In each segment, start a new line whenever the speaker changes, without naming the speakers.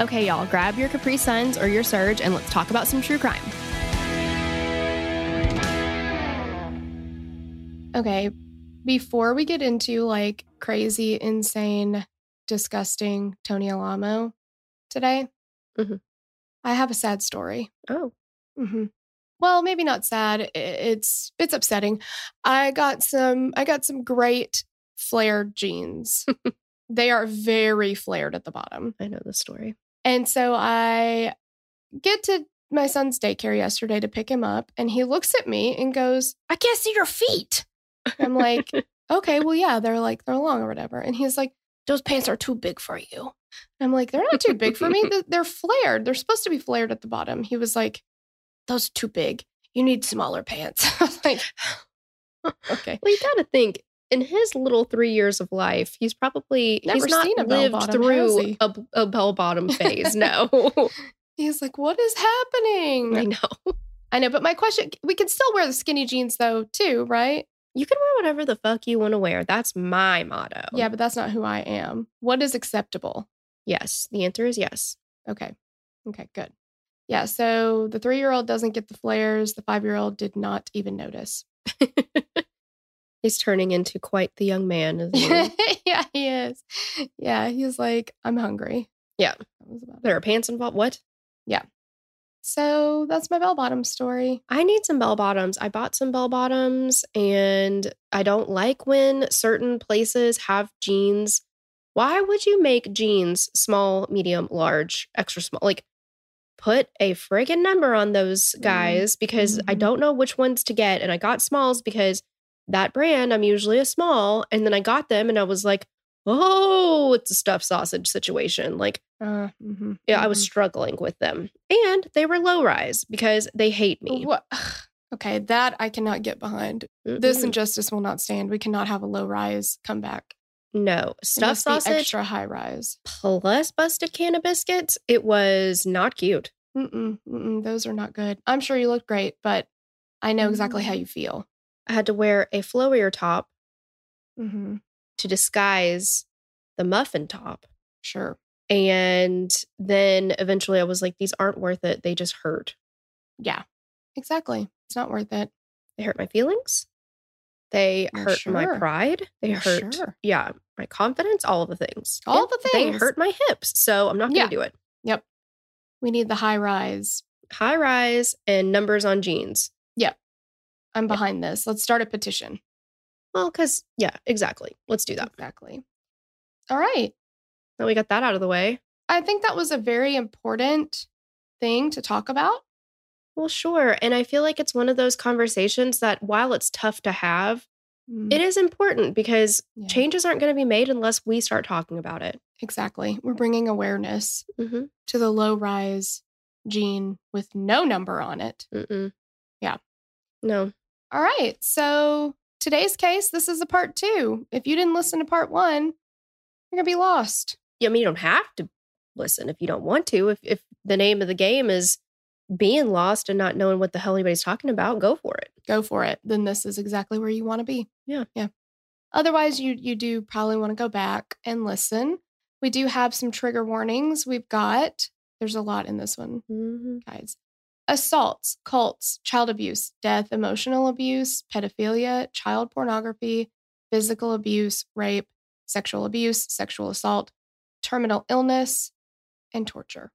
Okay, y'all, grab your Capri Suns or your Surge and let's talk about some true crime.
Okay, before we get into like crazy, insane, disgusting Tony Alamo today,
Mhm.
I have a sad story.
Oh,
hmm Well, maybe not sad. It's it's upsetting. I got some I got some great flared jeans. they are very flared at the bottom.
I know the story.
And so I get to my son's daycare yesterday to pick him up, and he looks at me and goes, "I can't see your feet." I'm like, "Okay, well, yeah, they're like they're long or whatever." And he's like, "Those pants are too big for you." I'm like, "They're not too big for me. They're- flared. They're supposed to be flared at the bottom." He was like, "Those are too big. You need smaller pants." I was like, "Okay."
Well, you gotta think in his little three years of life, he's probably
Never
he's not
seen a bell
lived
bottom,
through a, a bell bottom phase. No,
He's like, "What is happening?"
I know.
I know, but my question: We can still wear the skinny jeans though, too, right?
You can wear whatever the fuck you want to wear. That's my motto.
Yeah, but that's not who I am. What is acceptable?
Yes. The answer is yes.
Okay. Okay, good. Yeah, so the three year old doesn't get the flares. The five year old did not even notice.
He's turning into quite the young man,
yeah, he is. Yeah, he's like, I'm hungry.
Yeah.
That was about
there are pants involved. What? Yeah.
So that's my bell bottom story.
I need some bell bottoms. I bought some bell bottoms and I don't like when certain places have jeans. Why would you make jeans small, medium, large, extra small? Like put a friggin' number on those guys because I
Mhm.
don't know which ones to get. And I got smalls because that brand, I'm usually a small. And then I got them and I was like, oh, it's a stuffed sausage situation. Like,
Uh, mhm,
yeah, I was
mhm.
struggling with them. And they were low rise because they hate me.
What? Okay, that I cannot get behind. This
Mm-mm.
injustice will not stand. We cannot have a low rise come back.
No, stuffed sausage
extra high rise.
plus busted can of biscuits. It was not cute.
Mm-mm, mm-mm, those are not good. I'm sure you look great, but I know exactly how you feel.
I had to wear a flowier top
hmm
to disguise the muffin top.
Sure.
And then eventually I was like, these aren't worth it. They just hurt.
Yeah, exactly. It's not worth it.
They hurt my feelings. They
Well,
hurt my pride. They
Well,
hurt,
sure.
yeah, my confidence, all of the things.
All the things.
They hurt my hips. So I'm not going to
Yeah.
do it.
Yep. We need the high rise.
High rise and numbers on jeans.
I'm behind this. Let's start a petition.
Well, because, yeah, exactly. Let's do that.
Exactly. All right.
Now we got that out of the way.
I think that was a very important thing to talk about.
Well, sure. And I feel like it's one of those conversations that while it's tough to have,
Mm,
it is important because
yeah,
changes aren't going to be made unless we start talking about it.
Exactly. We're bringing awareness
Mm-hmm.
to the low rise gene with no number on it.
Mm-mm.
Yeah.
No.
All right. So today's case, this is a part two. If you didn't listen to part one, you're gonna be lost.
Yeah, I mean, you don't have to listen if you don't want to. If if the name of the game is being lost and not knowing what the hell anybody's talking about, go for it.
Go for it. Then this is exactly where you want to be.
Yeah.
Yeah. Otherwise, you you do probably want to go back and listen. We do have some trigger warnings. We've got there's a lot in this one,
Mhm.
guys. Assaults, cults, child abuse, death, emotional abuse, pedophilia, child pornography, physical abuse, rape, sexual abuse, sexual assault, terminal illness, and torture.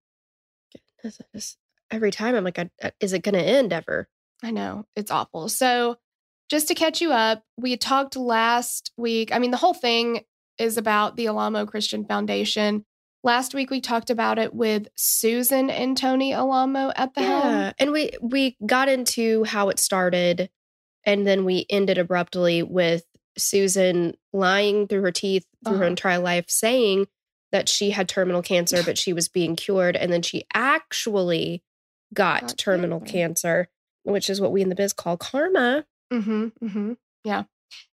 Every time I'm like, I- uh, is it going to end ever?
I know it's awful. So, just to catch you up, we talked last week. I mean, the whole thing is about the Alamo Christian Foundation. Last week we talked about it with Susan and Tony Alamo at the helm.
Yeah, and we we got into how it started, and then we ended abruptly with Susan lying through her teeth through her
Uh-huh.
entire life, saying that she had terminal cancer, but she was being cured, and then she actually got,
Got
terminal
cancer.
cancer, which is what we in the biz call karma,
Mm-hmm. Mm-hmm. Yeah.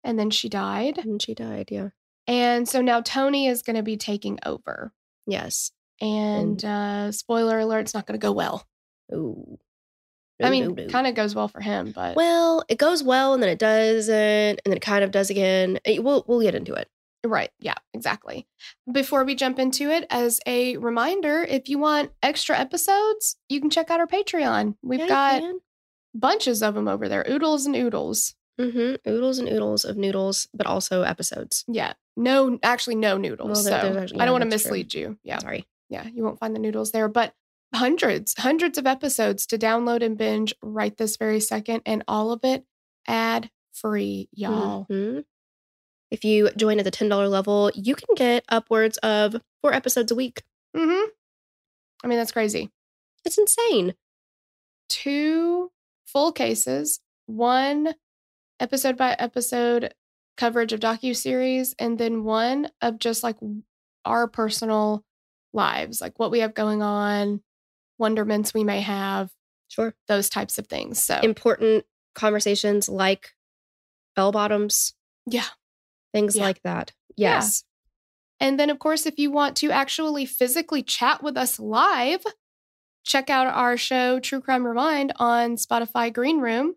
And then she died.
and she died. Yeah.
And so now Tony is going to be taking over.
Yes.
And uh, spoiler alert, it's not going to go well.
Ooh.
I mean, kind of goes well for him, but
Well, it goes well, and then it doesn't, and then it kind of does again. Eh, We'll we'll get into it.
Right. Yeah, exactly. Before we jump into it, as a reminder, if you want extra episodes, you can check out our Patreon. We've got bunches of them over there, oodles and oodles.
Mm-hmm. oodles and oodles of noodles, but also episodes.
Yeah. No, actually, no noodles.
Well, there-
so
actually-
I don't want to
that's true.
mislead you. Yeah.
Sorry.
Yeah. You won't find the noodles there, but hundreds, hundreds of episodes to download and binge right this very second, and all of it ad free, y'all.
Mhm. If you join at the $10 level, you can get upwards of four episodes a week.
Mm-hmm. I mean, that's crazy.
It's insane.
two full cases, one episode by episode coverage of docu series, and then one of just like our personal lives, like what we have going on, wonderments we may have,
Sure.
those types of things. So
Important conversations like bell bottoms,
yeah.
things
Yeah.
like that.
Yeah.
Yes.
And then, of course, if you want to actually physically chat with us live, check out our show, True Crime Rewind, on Spotify Green Room,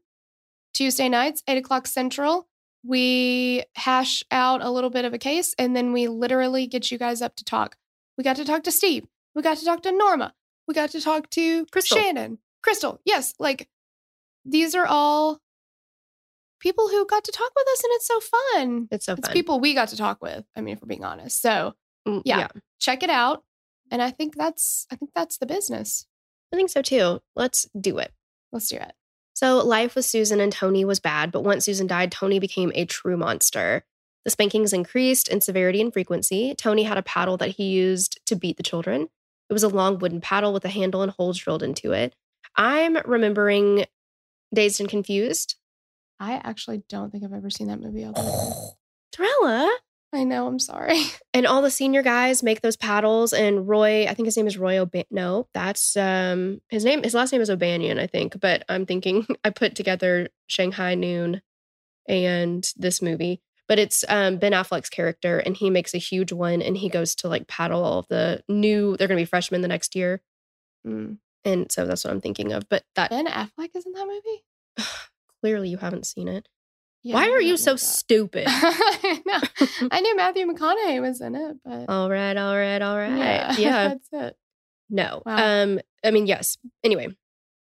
Tuesday nights, 8 o'clock Central. We hash out a little bit of a case and then we literally get you guys up to talk. We got to talk to Steve. We got to talk to Norma. We got to talk to
Crystal.
Shannon. Crystal. Yes. Like these are all people who got to talk with us and it's so fun.
It's so fun.
It's people we got to talk with. I mean, if we're being honest. So
Mm,
yeah. check it out. And I think that's I think that's the business.
I think so too. Let's do it.
Let's do it.
So, life with Susan and Tony was bad, but once Susan died, Tony became a true monster. The spankings increased in severity and frequency. Tony had a paddle that he used to beat the children. It was a long wooden paddle with a handle and holes drilled into it. I'm remembering Dazed and Confused.
I actually don't think I've ever seen that movie. I'll.
Torella.
I know. I'm sorry.
And all the senior guys make those paddles. And Roy, I think his name is Roy O'Ban. No, that's um his name. His last name is O'Bannion, I think. But I'm thinking I put together Shanghai Noon and this movie. But it's um Ben Affleck's character, and he makes a huge one, and he goes to like paddle all of the new. They're going to be freshmen the next year,
Mm.
and so that's what I'm thinking of. But that
Ben Affleck is in that movie.
clearly you haven't seen it.
Yeah,
Why are you so
that.
stupid?
I know. I knew Matthew McConaughey was in it, but
all right, all right, all right.
yeah,
yeah.
that's it.
No.
Wow.
Um, I mean, yes. Anyway.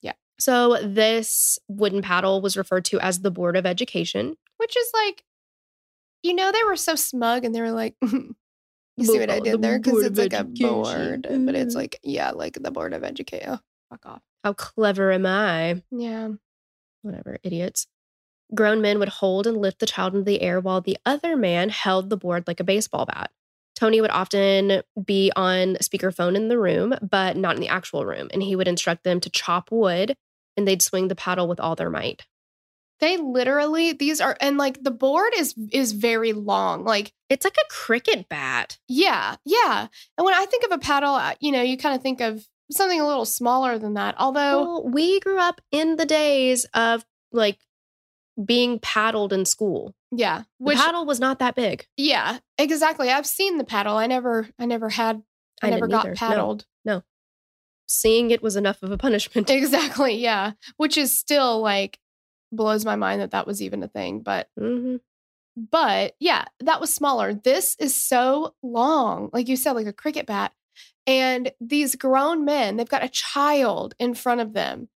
Yeah.
So this wooden paddle was referred to as the Board of Education.
Which is like, you know, they were so smug and they were like, you see what I did
the
there? Because it's like a board, but it's like, yeah, like the board of education. Oh, fuck off.
How clever am I?
Yeah.
Whatever, idiots. Grown men would hold and lift the child into the air while the other man held the board like a baseball bat. Tony would often be on speakerphone in the room, but not in the actual room. And he would instruct them to chop wood and they'd swing the paddle with all their might.
They literally these are and like the board is is very long. Like
It's like a cricket bat.
yeah, yeah. And when I think of a paddle, uh, you know, you kind of think of something a little smaller than that. Although
Well, we grew up in the days of like being paddled in school.
Yeah.
The paddle was not that big.
yeah, exactly. I've seen the paddle. I never I never had I,
I
never got
either. No.
paddled.
Seeing it was enough of a punishment.
Exactly. Yeah. Which is still like blows my mind that that was even a thing, but
Mhm.
but yeah, that was smaller. This is so long, like you said, like a cricket bat. And these grown men, they've got a child in front of them.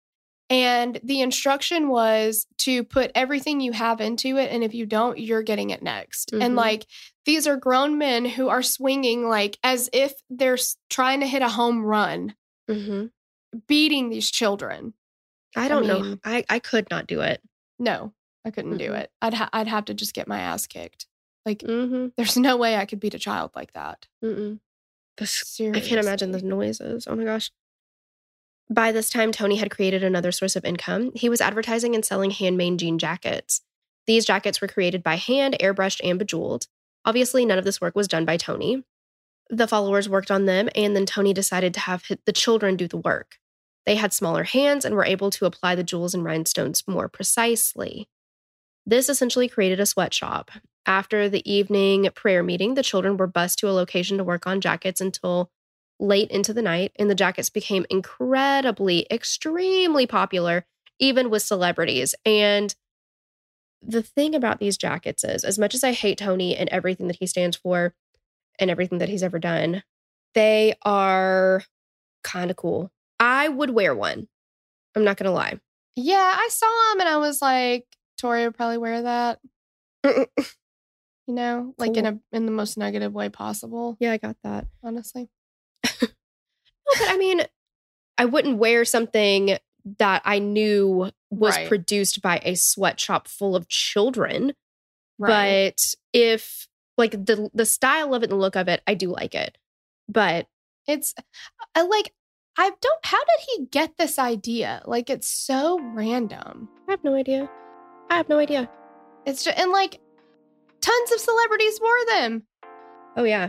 And the instruction was to put everything you have into it. And if you don't, you're getting it next. And
Mhm.
like these are grown men who are swinging like as if they're trying to hit a home run,
Mhm.
beating these children.
I don't know.
mean-
I, I could not do it.
No, I couldn't do
Mm-mm.
it. I'd, ha- I'd have to just get my ass kicked. Like,
Mm-hmm.
there's no way I could beat a child like that.
Mm-mm. This, I can't imagine the noises. Oh my gosh. By this time, Tony had created another source of income. He was advertising and selling handmade jean jackets. These jackets were created by hand, airbrushed, and bejeweled. Obviously, none of this work was done by Tony. The followers worked on them, and then Tony decided to have the children do the work. They had smaller hands and were able to apply the jewels and rhinestones more precisely. This essentially created a sweatshop. After the evening prayer meeting, the children were bused to a location to work on jackets until late into the night, and the jackets became incredibly, extremely popular, even with celebrities. And the thing about these jackets is, as much as I hate Tony and everything that he stands for and everything that he's ever done, they are kind of cool. I would wear one. I'm not going to lie.
Yeah, I saw him and I was like, Tori would probably wear that. You know, like in a in the most negative way possible.
Yeah, I got that.
Honestly,
No, but I mean, I wouldn't wear something that I knew was
Right.
produced by a sweatshop full of children.
right?
But if like the the style of it and the look of it, I do like it. But
it's I like I don't. How did he get this idea? Like, it's so random.
I have no idea. I have no idea.
It's just and like tons of celebrities wore them.
Oh yeah.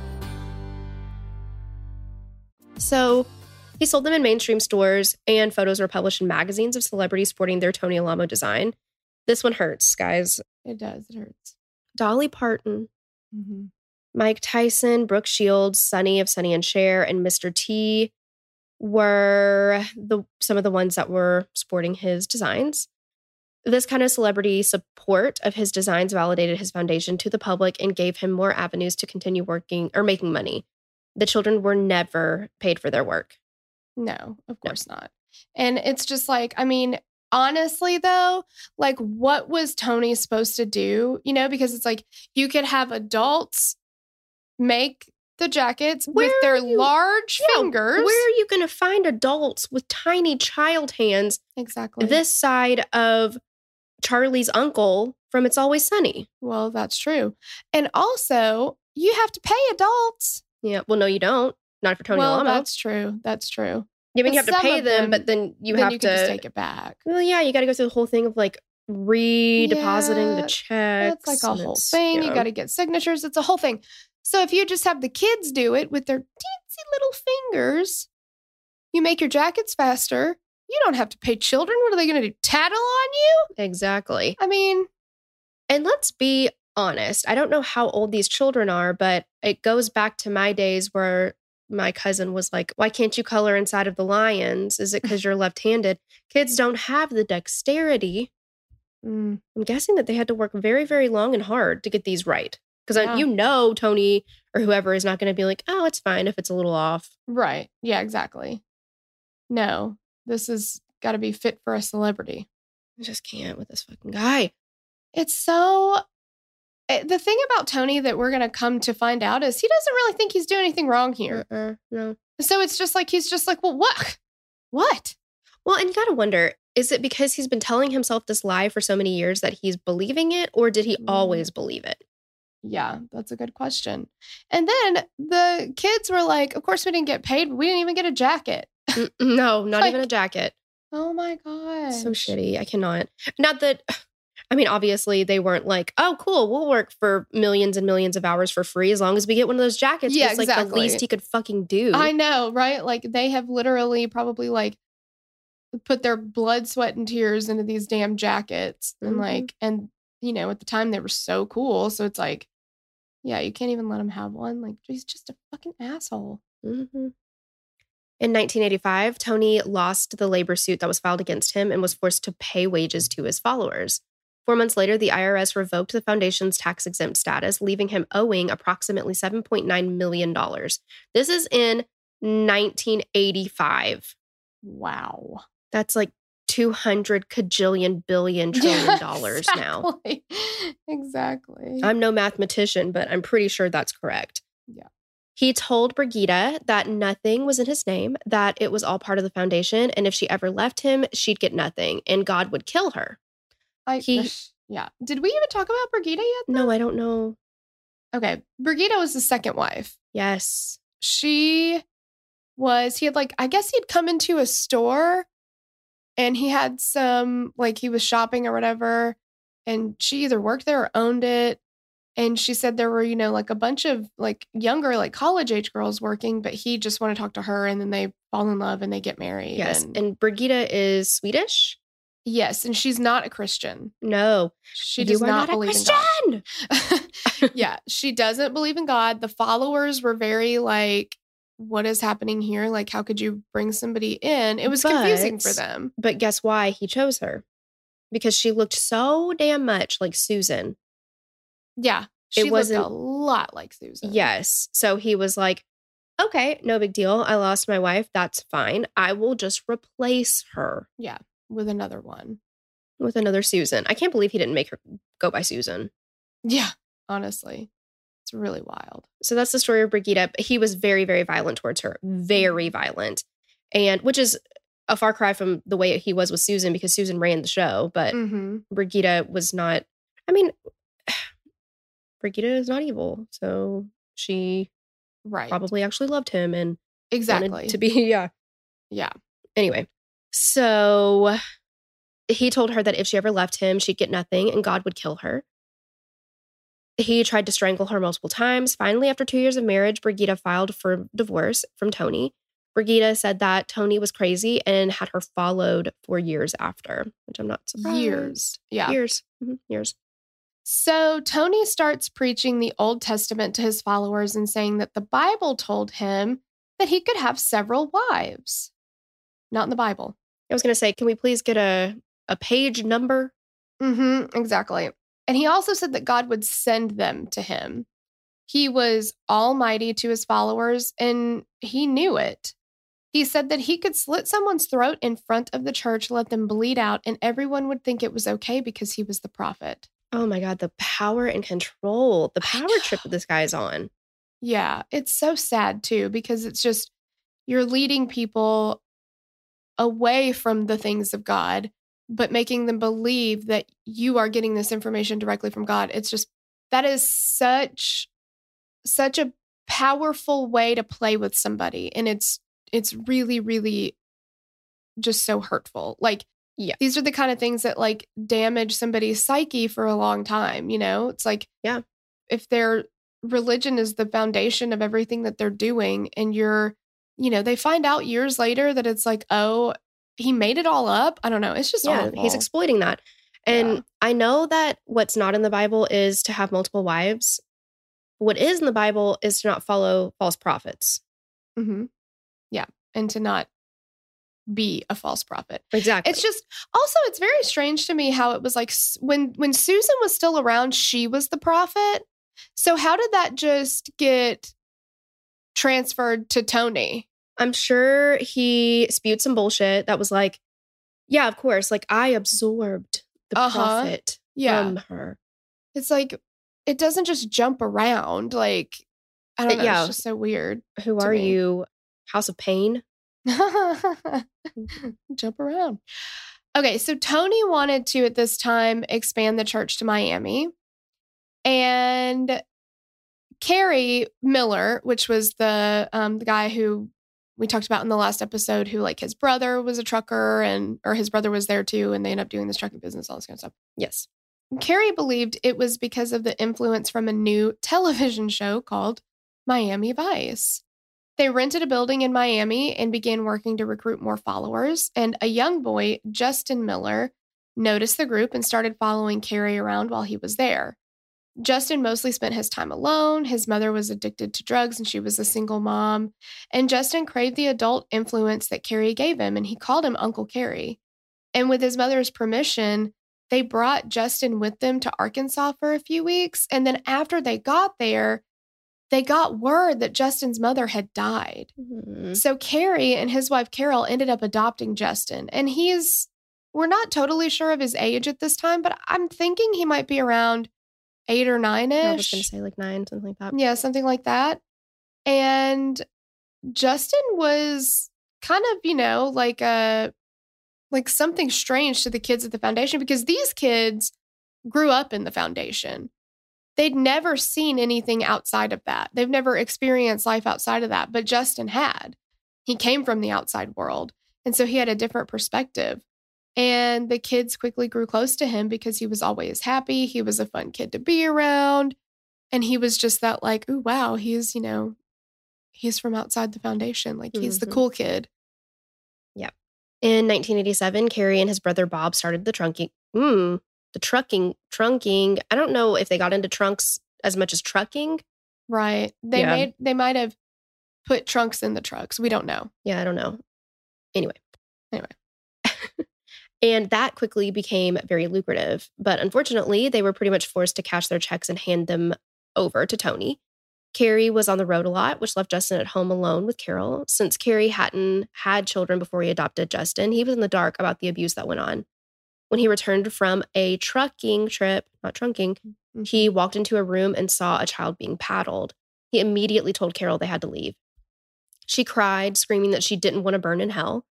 So he sold them in mainstream stores, and photos were published in magazines of celebrities sporting their Tony Alamo design. This one hurts, guys.
It does. It hurts.
Dolly Parton,
Mm-hmm.
Mike Tyson, Brooke Shields, Sonny of Sonny and Cher, and Mr. T were the some of the ones that were sporting his designs. This kind of celebrity support of his designs validated his foundation to the public and gave him more avenues to continue working or making money. The children were never paid for their work.
No, of course not. And it's just like, I mean, honestly, though, like, what was Tony supposed to do? You know, because it's like you could have adults make the jackets
Where
with their
you-
large
Yeah,
fingers.
Where are you going to find adults with tiny child hands
exactly.
this side of Charlie's uncle from It's Always Sunny?
well, that's true. And also, you have to pay adults.
Yeah. Well, no, you don't. Not for Tony
well,
Alamo.
that's true. That's true.
Yeah, I mean, you have to pay them,
them,
but then you
then
have
you
to.
just take it back.
well, yeah, you got to go through the whole thing of like redepositing
Yeah,
the checks.
It's like a whole thing. You got to get signatures. It's a whole thing. So if you just have the kids do it with their teensy little fingers, you make your jackets faster. You don't have to pay children. What are they going to do? Tattle on you?
Exactly.
I mean,
And let's be honest. I don't know how old these children are, but it goes back to my days where my cousin was like, Why can't you color inside of the lions? Is it because you're left handed? Kids don't have the dexterity.
mm,
I'm guessing that they had to work very, very long and hard to get these right. Because
Yeah.
you know, Tony or whoever is not going to be like, Oh, it's fine if it's a little off.
right. Yeah, exactly. No, this has got to be fit for a celebrity.
I just can't with this fucking guy.
It's so. Eh, The thing about Tony that we're going to come to find out is he doesn't really think he's doing anything wrong here.
Uh-uh, no.
So it's just like, he's just like, well, what? What?
Well, and you got to wonder is it because he's been telling himself this lie for so many years that he's believing it, or did he
Mm.
always believe it?
Yeah, that's a good question. And then the kids were like, of course we didn't get paid. We didn't even get a jacket.
Mm, no, not even a jacket.
Oh my god.
So shitty. I cannot. Not that. I mean, obviously, they weren't like, "Oh, cool, we'll work for millions and millions of hours for free as long as we get one of those jackets."
Yeah,
it's like the least he could fucking do.
I know, right? Like they have literally probably like put their blood, sweat, and tears into these damn jackets. And
Mhm.
like, and you know, at the time they were so cool. So it's like, yeah, you can't even let him have one. Like, he's just a fucking asshole.
Mhm. In 1985, Tony lost the labor suit that was filed against him and was forced to pay wages to his followers. Four months later, the IRS revoked the foundation's tax exempt status, leaving him owing approximately $7.9 million. This is in 1985.
Wow.
That's like 200 cajillion billion trillion
Yeah,
dollars now.
exactly. Exactly.
I'm no mathematician, but I'm pretty sure that's correct.
Yeah.
He told Brigida that nothing was in his name, that it was all part of the foundation. And if she ever left him, she'd get nothing and God would kill her.
I,
he-
yeah. Did we even talk about Brigida yet?
No, I don't know.
Okay. Brigida was the second wife.
Yes.
She was, he had like, I guess he'd come into a store and he had some, like, he was shopping or whatever. And she either worked there or owned it. And she said there were, you know, like a bunch of like younger, like college age girls working, but he just wanted to talk to her and then they fall in love and they get married.
Yes.
And,
And Brigida is Swedish?
Yes. And she's not a Christian.
No.
She does not,
a
believe in God. Yeah, she doesn't believe in God. The followers were very like, what is happening here? Like, how could you bring somebody in? It was confusing for them.
But guess why he chose her? Because she looked so damn much like Susan.
Yeah. She looked
wasn't-
a lot like Susan.
Yes. So he was like, okay, no big deal. I lost my wife. That's fine. I will just replace her
Yeah. With another one.
with another Susan. I can't believe he didn't make her go by Susan.
Yeah. Honestly, it's really wild.
So that's the story of Brigida. He was very, very violent towards her, very violent. And which is a far cry from the way he was with Susan because Susan ran the show, but
hmm
Brigida was not, I mean, Brigida is not evil. So she
Right.
probably actually loved him and
exactly.
wanted to be, yeah.
yeah.
Anyway, so he told her that if she ever left him, she'd get nothing and God would kill her. He tried to strangle her multiple times. Finally, after two years of marriage, Brigida filed for divorce from Tony. Brigida said that Tony was crazy and had her followed for years after, which I'm not surprised.
Years. Yeah.
Years. Mhm, Years.
So Tony starts preaching the Old Testament to his followers and saying that the Bible told him that he could have several wives. Not in the Bible.
I was going to say, can we please get a, a page number?
Mm-hmm, exactly. And he also said that God would send them to him. He was almighty to his followers and he knew it. He said that he could slit someone's throat in front of the church, let them bleed out, and everyone would think it was okay because he was the prophet.
Oh my God, the power and control, the power trip that this guy's on.
Yeah, it's so sad too because it's just you're leading people away from the things of God, but making them believe that you are getting this information directly from God. It's just that is such such a powerful way to play with somebody and it's it's really really just so hurtful. Like
Yeah.
These are the kind of things that like damage somebody's psyche for a long time, you know? It's like
Yeah.
If their religion is the foundation of everything that they're doing and you're, you know, they find out years later that it's like, "Oh, he made it all up." I don't know. It's just
yeah,
awful.
he's exploiting that. And
Yeah.
I know that what's not in the Bible is to have multiple wives. What is in the Bible is to not follow false prophets.
Mhm. Yeah, and to not be a false prophet.
Exactly.
It's just also it's very strange to me how it was like when when Susan was still around, she was the prophet. So how did that just get transferred to Tony?
I'm sure he spewed some bullshit that was like, yeah, of course. Like I absorbed the
Uh-huh.
prophet
Yeah.
from her.
It's like it doesn't just jump around like I don't know,
Yeah.
it's just so weird.
Who are
me.
you? House of Pain?
jump around. Okay, so Tony wanted to at this time expand the church to Miami. And Carrie Miller, which was the um, the guy who we talked about in the last episode, who like his brother was a trucker and or his brother was there too, and they ended up doing this trucking business, all this kind of stuff.
Yes.
Carrie believed it was because of the influence from a new television show called Miami Vice. They rented a building in Miami and began working to recruit more followers. And a young boy, Justin Miller, noticed the group and started following Carrie around while he was there. Justin mostly spent his time alone. His mother was addicted to drugs and she was a single mom. And Justin craved the adult influence that Carrie gave him and he called him Uncle Carrie. And with his mother's permission, they brought Justin with them to Arkansas for a few weeks. And then after they got there, they got word that Justin's mother had died.
Mhm.
So Carrie and his wife Carol ended up adopting Justin. And he's, we're not totally sure of his age at this time, but I'm thinking he might be around eight or nine ish.
I was going to say like nine, something like that.
Yeah, something like that. And Justin was kind of, you know, like a like something strange to the kids at the foundation because these kids grew up in the foundation. They'd never seen anything outside of that. They've never experienced life outside of that, but Justin had. He came from the outside world. And so he had a different perspective. And the kids quickly grew close to him because he was always happy. He was a fun kid to be around. And he was just that, like, oh, wow, he's, you know, he's from outside the foundation. Like, he's the
Mhm.
cool kid. Yep.
In 1987, Carrie and his brother Bob started the trunking. Mm, the trucking, trunking. I don't know if they got into trunks as much as trucking.
Right. They
Yeah.
made, they might have put trunks in the trucks. We don't know.
Yeah, I don't know. Anyway.
Anyway.
And that quickly became very lucrative. But unfortunately, they were pretty much forced to cash their checks and hand them over to Tony. Carrie was on the road a lot, which left Justin at home alone with Carol. Since Carrie hadn't had children before he adopted Justin, he was in the dark about the abuse that went on. When he returned from a trucking trip, not trunking, mm-hmm. he walked into a room and saw a child being paddled. He immediately told Carol they had to leave. She cried, screaming that she didn't want to burn in hell.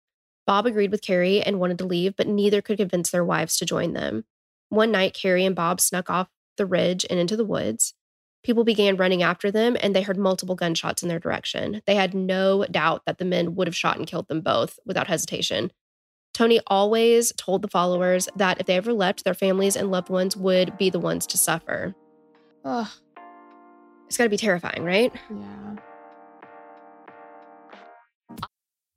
Bob agreed with Carrie and wanted to leave, but neither could convince their wives to join them. One night, Carrie and Bob snuck off the ridge and into the woods. People began running after them, and they heard multiple gunshots in their direction. They had no doubt that the men would have shot and killed them both without hesitation. Tony always told the followers that if they ever left, their families and loved ones would be the ones to suffer.
Ugh.
It's got to be terrifying, right?
Yeah.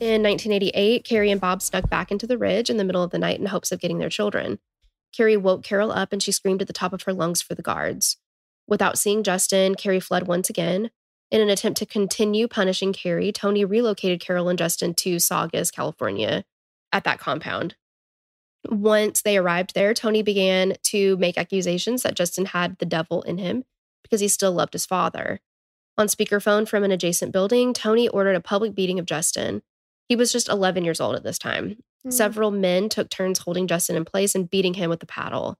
In 1988, Carrie and Bob snuck back into the ridge in the middle of the night in hopes of getting their children. Carrie woke Carol up and she screamed at the top of her lungs for the guards. Without seeing Justin, Carrie fled once again. In an attempt to continue punishing Carrie, Tony relocated Carol and Justin to Saugus, California, at that compound. Once they arrived there, Tony began to make accusations that Justin had the devil in him because he still loved his father. On speakerphone from an adjacent building, Tony ordered a public beating of Justin. He was just 11 years old at this time.
Mm.
Several men took turns holding Justin in place and beating him with a paddle.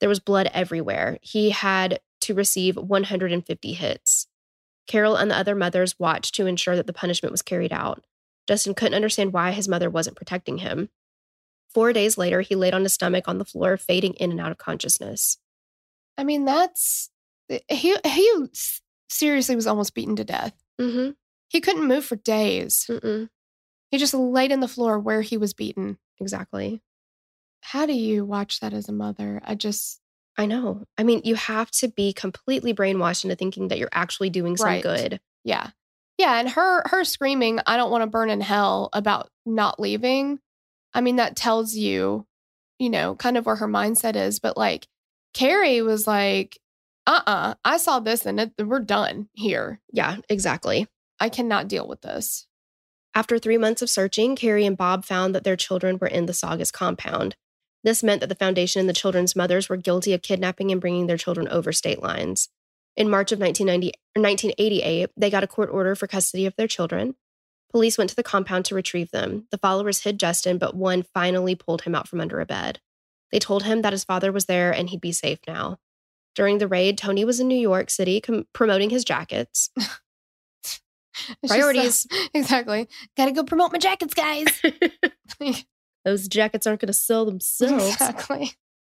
There was blood everywhere. He had to receive 150 hits. Carol and the other mothers watched to ensure that the punishment was carried out. Justin couldn't understand why his mother wasn't protecting him. Four days later, he laid on his stomach on the floor, fading in and out of consciousness.
I mean, that's he he seriously was almost beaten to death.
Mm-hmm.
He couldn't move for days.
Mm-mm.
He just laid in the floor where he was beaten.
Exactly.
How do you watch that as a mother? I just
I know. I mean, you have to be completely brainwashed into thinking that you're actually doing some
Right.
good.
yeah. Yeah, and her her screaming, I don't want to burn in hell about not leaving. I mean, that tells you, you know, kind of where her mindset is, but like Carrie was like, "Uh-uh, I saw this and it, we're done here.
Yeah, exactly.
I cannot deal with this."
After three months of searching, Carrie and Bob found that their children were in the Saugus compound. This meant that the foundation and the children's mothers were guilty of kidnapping and bringing their children over state lines. In March of 1990, or 1988, they got a court order for custody of their children. Police went to the compound to retrieve them. The followers hid Justin, but one finally pulled him out from under a bed. They told him that his father was there and he'd be safe now. During the raid, Tony was in New York City com- promoting his jackets.
It's just
Priorities.
exactly. Got to go promote my jackets, guys.
Those jackets aren't going to sell themselves.
exactly.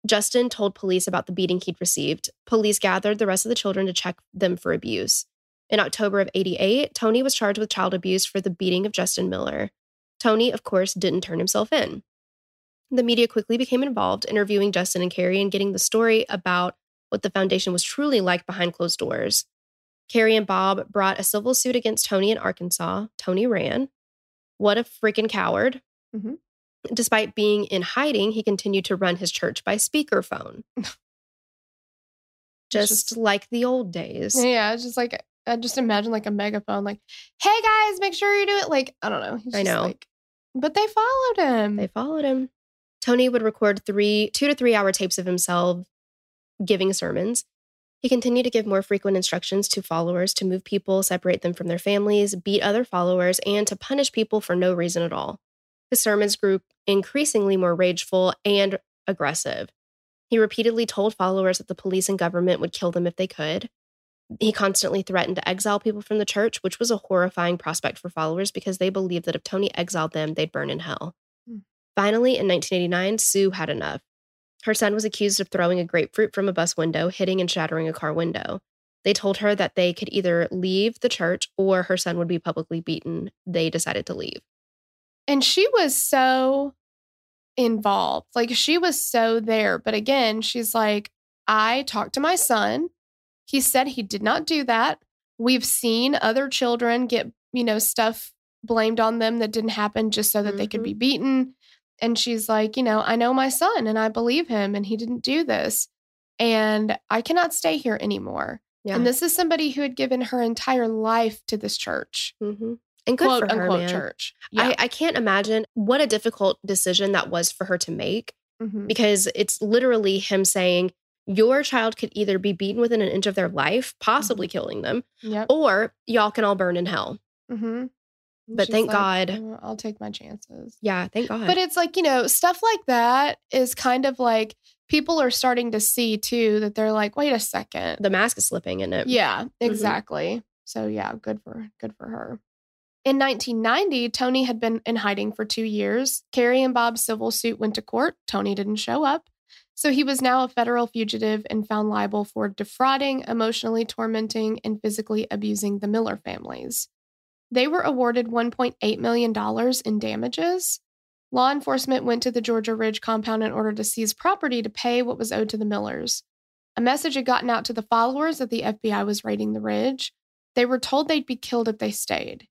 Justin told police about the beating he'd received. Police gathered the rest of the children to check them for abuse. In October of 88, Tony was charged with child abuse for the beating of Justin Miller. Tony, of course, didn't turn himself in. The media quickly became involved, interviewing Justin and Carrie and getting the story about what the foundation was truly like behind closed doors. Carrie and Bob brought a civil suit against Tony in Arkansas. Tony ran. What a freaking coward.
Mhm.
Despite being in hiding, he continued to run his church by speakerphone. just,
just-
like the old days.
Yeah, it's just like I just imagine like a megaphone, like, "Hey guys, make sure you do it." Like I don't know. He's
I know.
Like, but they followed him.
They followed him. Tony would record three, two to three hour tapes of himself giving sermons. He continued to give more frequent instructions to followers to move people, separate them from their families, beat other followers, and to punish people for no reason at all. His sermons grew increasingly more rageful and aggressive. He repeatedly told followers that the police and government would kill them if they could. He constantly threatened to exile people from the church, which was a horrifying prospect for followers because they believed that if Tony exiled them, they'd burn in hell.
Hmm.
Finally, in 1989, Sue had enough. Her son was accused of throwing a grapefruit from a bus window, hitting and shattering a car window. They told her that they could either leave the church or her son would be publicly beaten. They decided to leave.
And she was so involved. Like she was so there. But again, she's like, I talked to my son. He said he did not do that. We've seen other children get, you know, stuff blamed on them that didn't happen just so that mm-hmm. they could be beaten. And she's like, you know, I know my son and I believe him and he didn't do this. And I cannot stay here anymore. Yeah. And this is somebody who had given her entire life to this church.
Mm-hmm. And good
quote
for her,
unquote
man.
church.
Yeah. I, I, can't imagine what a difficult decision that was for her to make mm-hmm. because it's literally him saying, Your child could either be beaten within an inch of their life, possibly mm-hmm. killing them,
yep.
or y'all can all burn in hell.
Mm-hmm.
But thank like, God.
Oh, I'll take my chances.
Yeah, thank God.
But it's like, you know, stuff like that is kind of like people are starting to see too that they're like, wait a second.
The mask is slipping in it.
Yeah, mm-hmm. exactly. Mm-hmm. So yeah, good for good for her. In 1990, Tony had been in hiding for two years. Carrie and Bob's civil suit went to court. Tony didn't show up. So he was now a federal fugitive and found liable for defrauding, emotionally tormenting, and physically abusing the Miller families. They were awarded $1.8 million in damages. Law enforcement went to the Georgia Ridge compound in order to seize property to pay what was owed to the Millers. A message had gotten out to the followers that the FBI was raiding the ridge. They were told they'd be killed if they stayed.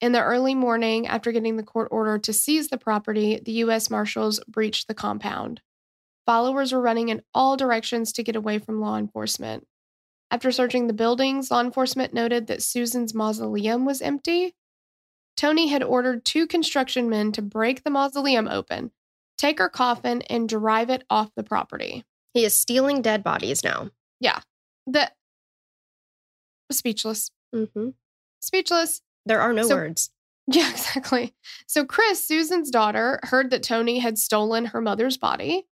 In the early morning, after getting the court order to seize the property, the U.S. Marshals breached the compound. Followers were running in all directions to get away from law enforcement. After searching the buildings, law enforcement noted that Susan's mausoleum was empty. Tony had ordered two construction men to break the mausoleum open, take her coffin, and drive it off the property.
He is stealing dead bodies now.
Yeah. The speechless.
Mm-hmm.
Speechless.
There are no so, words.
Yeah, exactly. So, Chris, Susan's daughter, heard that Tony had stolen her mother's body.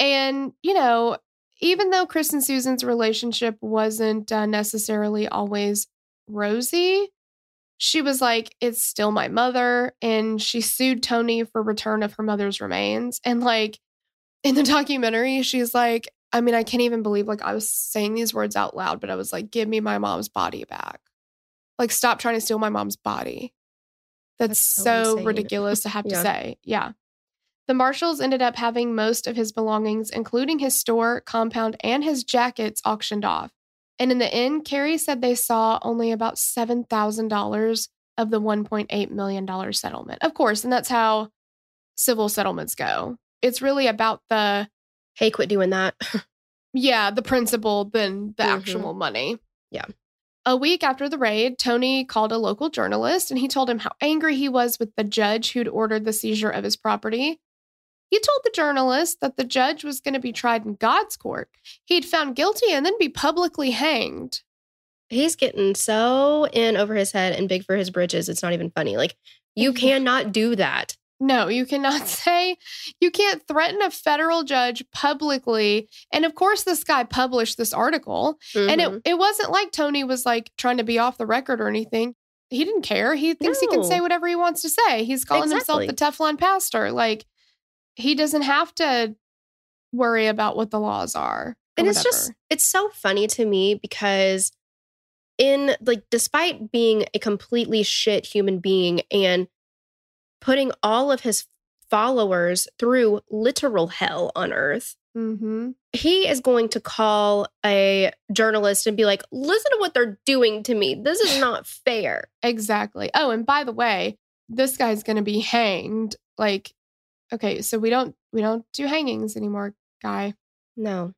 And, you know, even though Chris and Susan's relationship wasn't uh, necessarily always rosy, she was like, It's still my mother. And she sued Tony for return of her mother's remains. And, like, in the documentary, she's like, I mean, I can't even believe like I was saying these words out loud, but I was like, give me my mom's body back. Like, stop trying to steal my mom's body. That's, That's so, so ridiculous to have yeah. to say. Yeah. The Marshals ended up having most of his belongings, including his store, compound, and his jackets, auctioned off. And in the end, Carrie said they saw only about $7,000 of the $1.8 million settlement. Of course, and that's how civil settlements go. It's really about the
hey, quit doing that.
yeah, the principle than the mm-hmm. actual money.
Yeah.
A week after the raid, Tony called a local journalist and he told him how angry he was with the judge who'd ordered the seizure of his property. He told the journalist that the judge was going to be tried in God's court. He'd found guilty and then be publicly hanged.
He's getting so in over his head and big for his britches. It's not even funny. Like, you cannot do that.
No, you cannot say, you can't threaten a federal judge publicly. And of course, this guy published this article. Mm-hmm. And it, mm-hmm. it wasn't like Tony was like trying to be off the record or anything. He didn't care. He thinks no. he can say whatever he wants to say. He's calling exactly. himself the Teflon pastor. Like, he doesn't have to worry about what the laws are.
And it's just, it's so funny to me because in like, despite being a completely shit human being and putting all of his followers through literal hell on earth.
Mm-hmm.
He is going to call a journalist and be like, listen to what they're doing to me. This is not fair.
exactly. Oh, and by the way, this guy's going to be hanged. Like, okay, so we don't we don't do hangings anymore, guy.
No.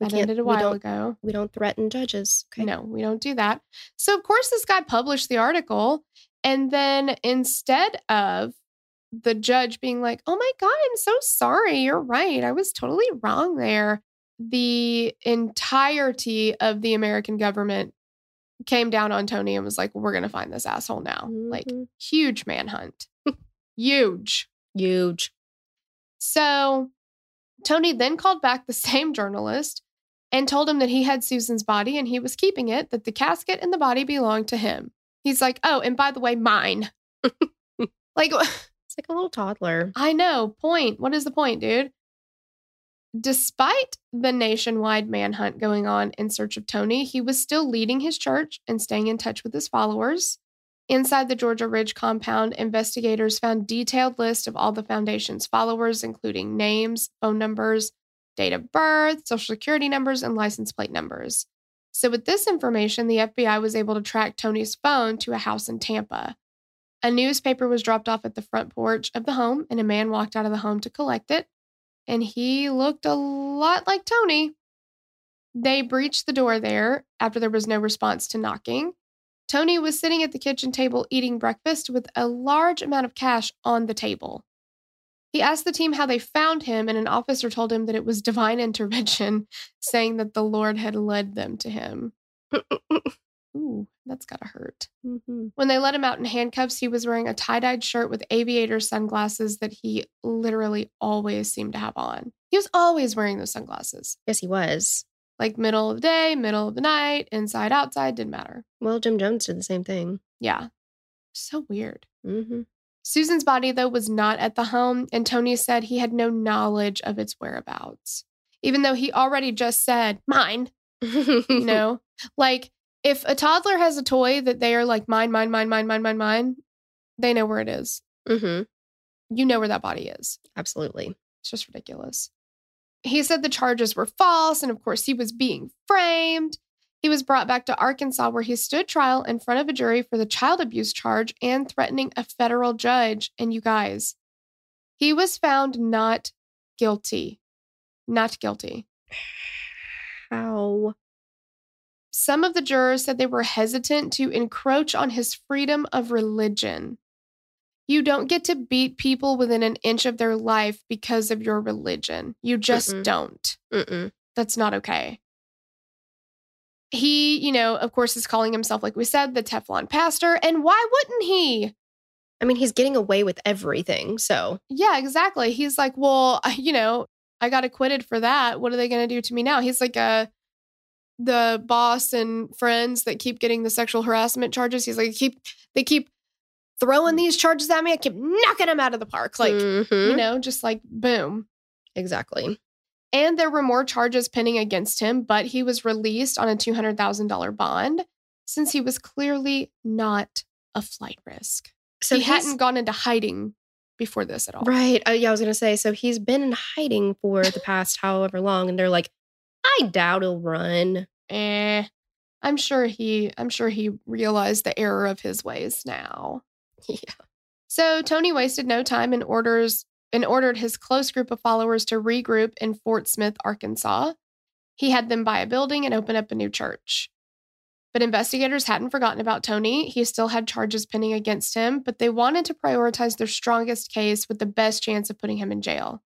That ended a while ago.
We don't threaten judges.
Okay. No, we don't do that. So of course this guy published the article and then instead of the judge being like, oh my God, I'm so sorry. You're right. I was totally wrong there. The entirety of the American government came down on Tony and was like, we're going to find this asshole now. Mm-hmm. Like, huge manhunt. huge.
Huge.
So Tony then called back the same journalist and told him that he had Susan's body and he was keeping it, that the casket and the body belonged to him. He's like, oh, and by the way, mine. like, it's
like a little toddler.
I know. Point. What is the point, dude? Despite the nationwide manhunt going on in search of Tony, he was still leading his church and staying in touch with his followers. Inside the Georgia Ridge compound, investigators found detailed lists of all the foundation's followers, including names, phone numbers, date of birth, social security numbers, and license plate numbers. So, with this information, the FBI was able to track Tony's phone to a house in Tampa. A newspaper was dropped off at the front porch of the home, and a man walked out of the home to collect it. And he looked a lot like Tony. They breached the door there after there was no response to knocking. Tony was sitting at the kitchen table eating breakfast with a large amount of cash on the table. He asked the team how they found him, and an officer told him that it was divine intervention, saying that the Lord had led them to him. Ooh, that's gotta hurt.
Mm-hmm.
When they let him out in handcuffs, he was wearing a tie dyed shirt with aviator sunglasses that he literally always seemed to have on. He was always wearing those sunglasses,
Yes, he was.
Like middle of the day, middle of the night, inside, outside, didn't matter.
Well, Jim Jones did the same thing.
Yeah. So weird.
Mm-hmm.
Susan's body, though, was not at the home, and Tony said he had no knowledge of its whereabouts, even though he already just said, mine, you know? like, if a toddler has a toy that they are like, mine, mine, mine, mine, mine, mine, mine, they know where it is.
mm-hmm.
You know where that body is.
Absolutely.
It's just ridiculous. He said the charges were false, and of course, he was being framed. He was brought back to Arkansas, where he stood trial in front of a jury for the child abuse charge and threatening a federal judge. And you guys, he was found not guilty. Not guilty.
How?
Some of the jurors said they were hesitant to encroach on his freedom of religion. You don't get to beat people within an inch of their life because of your religion. You just
Mm-mm.
don't.
Mm-mm.
That's not okay. He, you know, of course, is calling himself, like we said, the Teflon pastor. And why wouldn't he?
I mean, he's getting away with everything. So,
Yeah, exactly. He's like, well, you know, I got acquitted for that. What are they going to do to me now? He's like a the boss and friends that keep getting the sexual harassment charges. He's like, keep they keep throwing these charges at me. I keep knocking them out of the park. Like,
Mhm.
you know, just like boom.
exactly.
And there were more charges pending against him, but he was released on a $200,000 bond since he was clearly not a flight risk.
So
he hadn't gone into hiding before this at all.
Right. Uh, yeah, I was going to say, so he's been in hiding for the past however long. And they're like, I doubt he'll run.
Eh. I'm sure he I'm sure he realized the error of his ways now.
Yeah.
So Tony wasted no time and orders and ordered his close group of followers to regroup in Fort Smith, Arkansas. He had them buy a building and open up a new church. But investigators hadn't forgotten about Tony. He still had charges pending against him, but they wanted to prioritize their strongest case with the best chance of putting him in jail.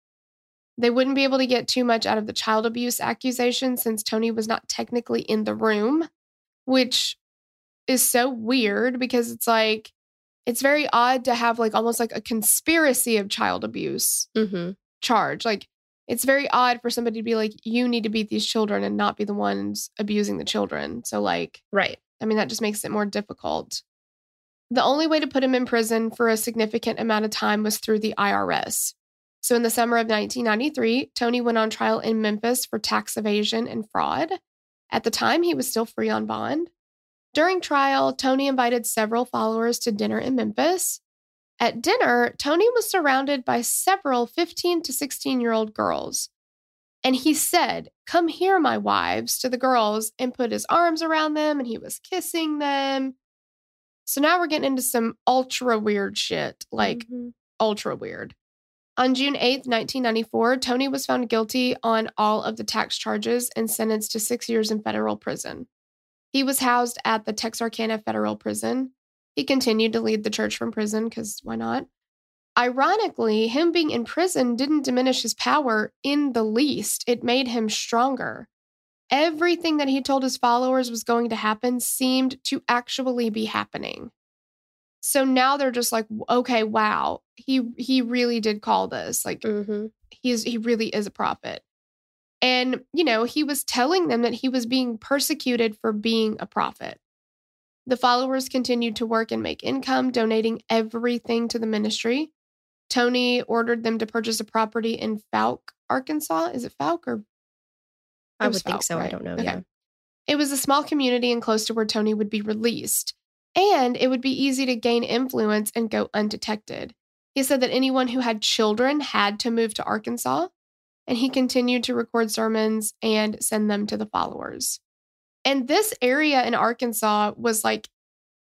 They wouldn't be able to get too much out of the child abuse accusation since Tony was not technically in the room, which is so weird because it's like, it's very odd to have like almost like a conspiracy of child abuse
Mm-hmm.
charge. Like, it's very odd for somebody to be like, you need to beat these children and not be the ones abusing the children. So, like,
Right.
I mean, that just makes it more difficult. The only way to put him in prison for a significant amount of time was through the IRS. So, in the summer of 1993, Tony went on trial in Memphis for tax evasion and fraud. At the time, he was still free on bond. During trial, Tony invited several followers to dinner in Memphis. At dinner, Tony was surrounded by several 15 to 16 year old girls. And he said, Come here, my wives, to the girls, and put his arms around them, and he was kissing them. So now we're getting into some ultra weird shit, like
Mhm.
ultra weird. On June 8th, 1994, Tony was found guilty on all of the tax charges and sentenced to six years in federal prison. He was housed at the Texarkana Federal Prison. He continued to lead the church from prison because why not? Ironically, him being in prison didn't diminish his power in the least. It made him stronger. Everything that he told his followers was going to happen seemed to actually be happening. So now they're just like, okay, wow, he he really did call this. Like
Mhm.
he's he really is a prophet. And you know, he was telling them that he was being persecuted for being a prophet. The followers continued to work and make income, donating everything to the ministry. Tony ordered them to purchase a property in Fouke, Arkansas. Is it Fouke or
I
It was
would think
Fouke,
so. I don't know.
Okay.
Yeah.
it was a small community and close to where Tony would be released. and it would be easy to gain influence and go undetected. He said that anyone who had children had to move to Arkansas, and he continued to record sermons and send them to the followers. And this area in Arkansas was like,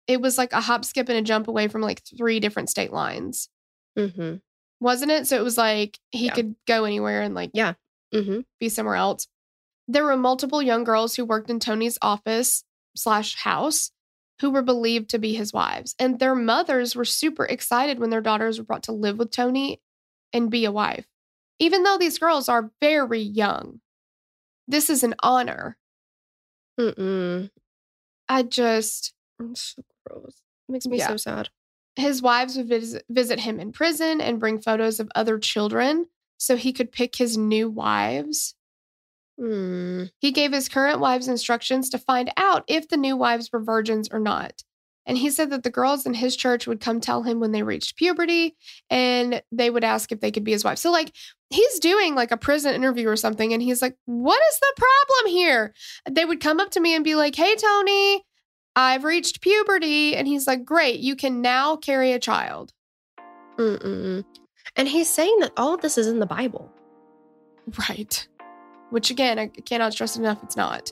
it was like a hop, skip, and a jump away from like three different state lines,
Mm-hmm.
wasn't it? So it was like he
Yeah.
could go anywhere and like
Yeah. Mm-hmm.
be somewhere else. There were multiple young girls who worked in Tony's office slash house who were believed to be his wives. And their mothers were super excited when their daughters were brought to live with Tony and be a wife. Even though these girls are very young, this is an honor.
Mm-mm.
I just,
It's so gross. It makes me
Yeah.
so sad.
his wives would visit, visit him in prison and bring photos of other children so he could pick his new wives.
Mm.
He gave his current wives instructions to find out if the new wives were virgins or not. And he said that the girls in his church would come tell him when they reached puberty and they would ask if they could be his wife. So, like, he's doing like a prison interview or something. And he's like, What is the problem here? They would come up to me and be like, Hey, Tony, I've reached puberty. And he's like, Great, you can now carry a child.
Mm-mm. And he's saying that all of this is in the Bible.
Right. Which, again, I cannot stress enough, it's not.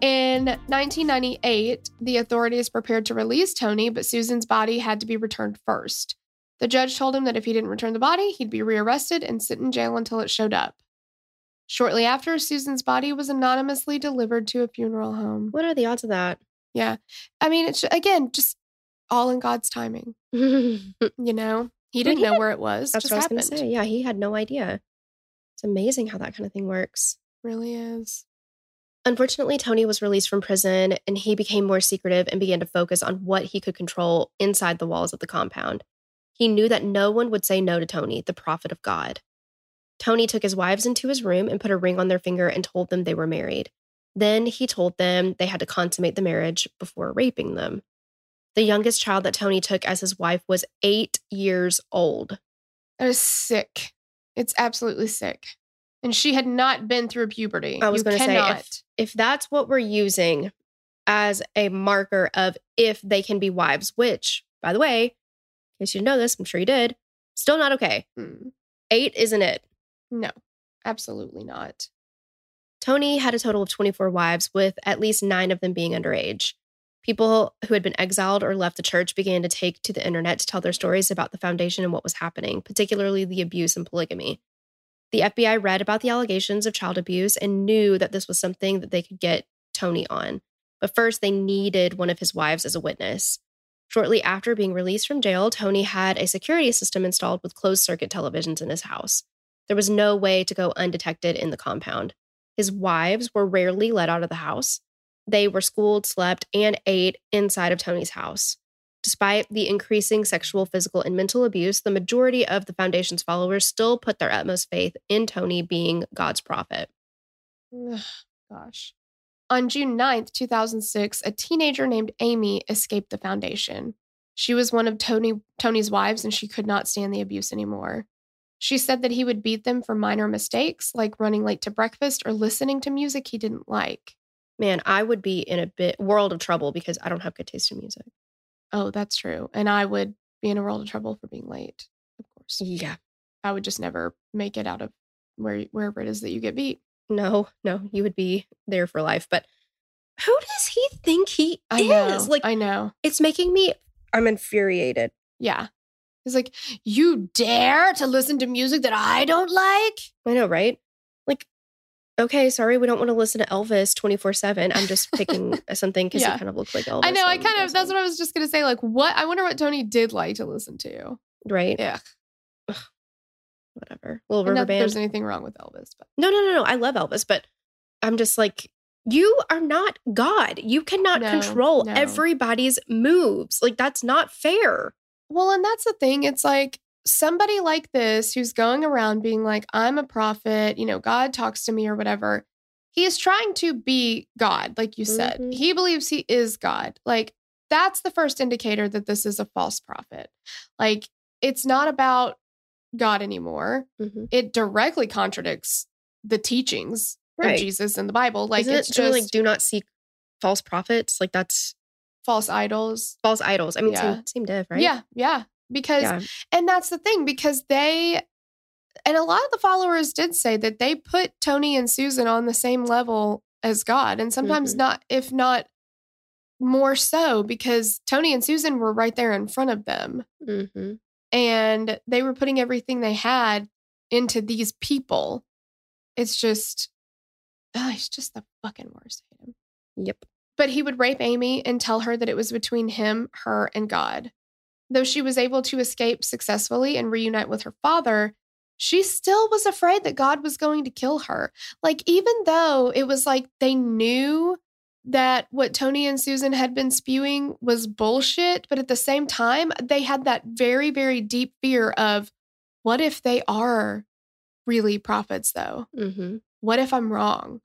In 1998, the authorities prepared to release Tony, but Susan's body had to be returned first. The judge told him that if he didn't return the body, he'd be rearrested and sit in jail until it showed up. Shortly after, Susan's body was anonymously delivered to a funeral home.
What are the odds of that?
Yeah. I mean, it's again just all in God's timing, you know? He didn't
he
know
had-
where it was.
what
just
I was going to say. Yeah, he had no idea. It's amazing how that kind of thing works.
Really is.
Unfortunately, Tony was released from prison and he became more secretive and began to focus on what he could control inside the walls of the compound. He knew that no one would say no to Tony, the prophet of God. Tony took his wives into his room and put a ring on their finger and told them they were married. Then he told them they had to consummate the marriage before raping them. The youngest child that Tony took as his wife was eight years old.
That is sick. It's absolutely sick. And she had not been through puberty.
I was going to say, if, if that's what we're using as a marker of if they can be wives, which, by the way, in case you didn't know this, I'm sure you did, still not okay.
Mm,
Eight isn't it.
no, absolutely not.
Tony had a total of 24 wives, with at least nine of them being underage. People who had been exiled or left the church began to take to the internet to tell their stories about the foundation and what was happening, particularly the abuse and polygamy. The FBI read about the allegations of child abuse and knew that this was something that they could get Tony on. But first, they needed one of his wives as a witness. Shortly after being released from jail, Tony had a security system installed with closed circuit televisions in his house. There was no way to go undetected in the compound. His wives were rarely let out of the house. They were schooled, slept, and ate inside of Tony's house. Despite the increasing sexual, physical, and mental abuse, the majority of the foundation's followers still put their utmost faith in Tony being God's prophet.
Gosh. On June 9th, 2006, a teenager named Amy escaped the foundation. She was one of Tony, Tony's wives and she could not stand the abuse anymore. She said that he would beat them for minor mistakes like running late to breakfast or listening to music he didn't like.
Man, I would be in a bit world of trouble because I don't have good taste in music.
Oh, that's true. And I would be in a world of trouble for being late, of course.
Yeah.
I would just never make it out of where wherever it is that you get beat.
No, no, you would be there for life. But Who does he think he
I
is?
know.
Like,
I know.
it's making me. I'm infuriated.
Yeah. He's like, you dare to listen to music that I don't like?
I know, right? Okay, sorry, we don't want to listen to Elvis 24 7. I'm just picking something because
Yeah.
he kind of looked like Elvis.
I know. I kind of, that's what I was just going to say. Like, what? I wonder what Tony did like to listen to.
Right?
Yeah.
Whatever. Little river
that there's
band.
anything wrong with Elvis, but
No, no, no, no. I love Elvis, but I'm just like, you are not God. You cannot
No,
control
no.
everybody's moves. Like, that's not fair.
Well, and that's the thing. It's like somebody like this who's going around being like, I'm a prophet, you know, God talks to me or whatever. He is trying to be God, like you said.
Mhm.
He believes he is God. Like, that's the first indicator that this is a false prophet. Like, it's not about God anymore.
Mhm.
It directly contradicts the teachings
Right.
of Jesus in the Bible. Like,
Isn't
it's
it
just
like do not seek false prophets? Like, that's
false idols.
false idols. I mean,
Yeah.
same, same div, right?
Yeah, yeah. Because
Yeah.
And that's the thing because they, and a lot of the followers did say that they put Tony and Susan on the same level as God, and sometimes
Mhm.
not, if not more so, because Tony and Susan were right there in front of them
hmm
and they were putting everything they had into these people. It's just, oh, he's just the fucking worst.
Yep.
But he would rape Amy and tell her that it was between him, her, and God. Though she was able to escape successfully and reunite with her father, she still was afraid that God was going to kill her. Like, even though it was like they knew that what Tony and Susan had been spewing was bullshit, but at the same time, they had that very, very deep fear of what if they are really prophets, though?
hmm
What if I'm wrong?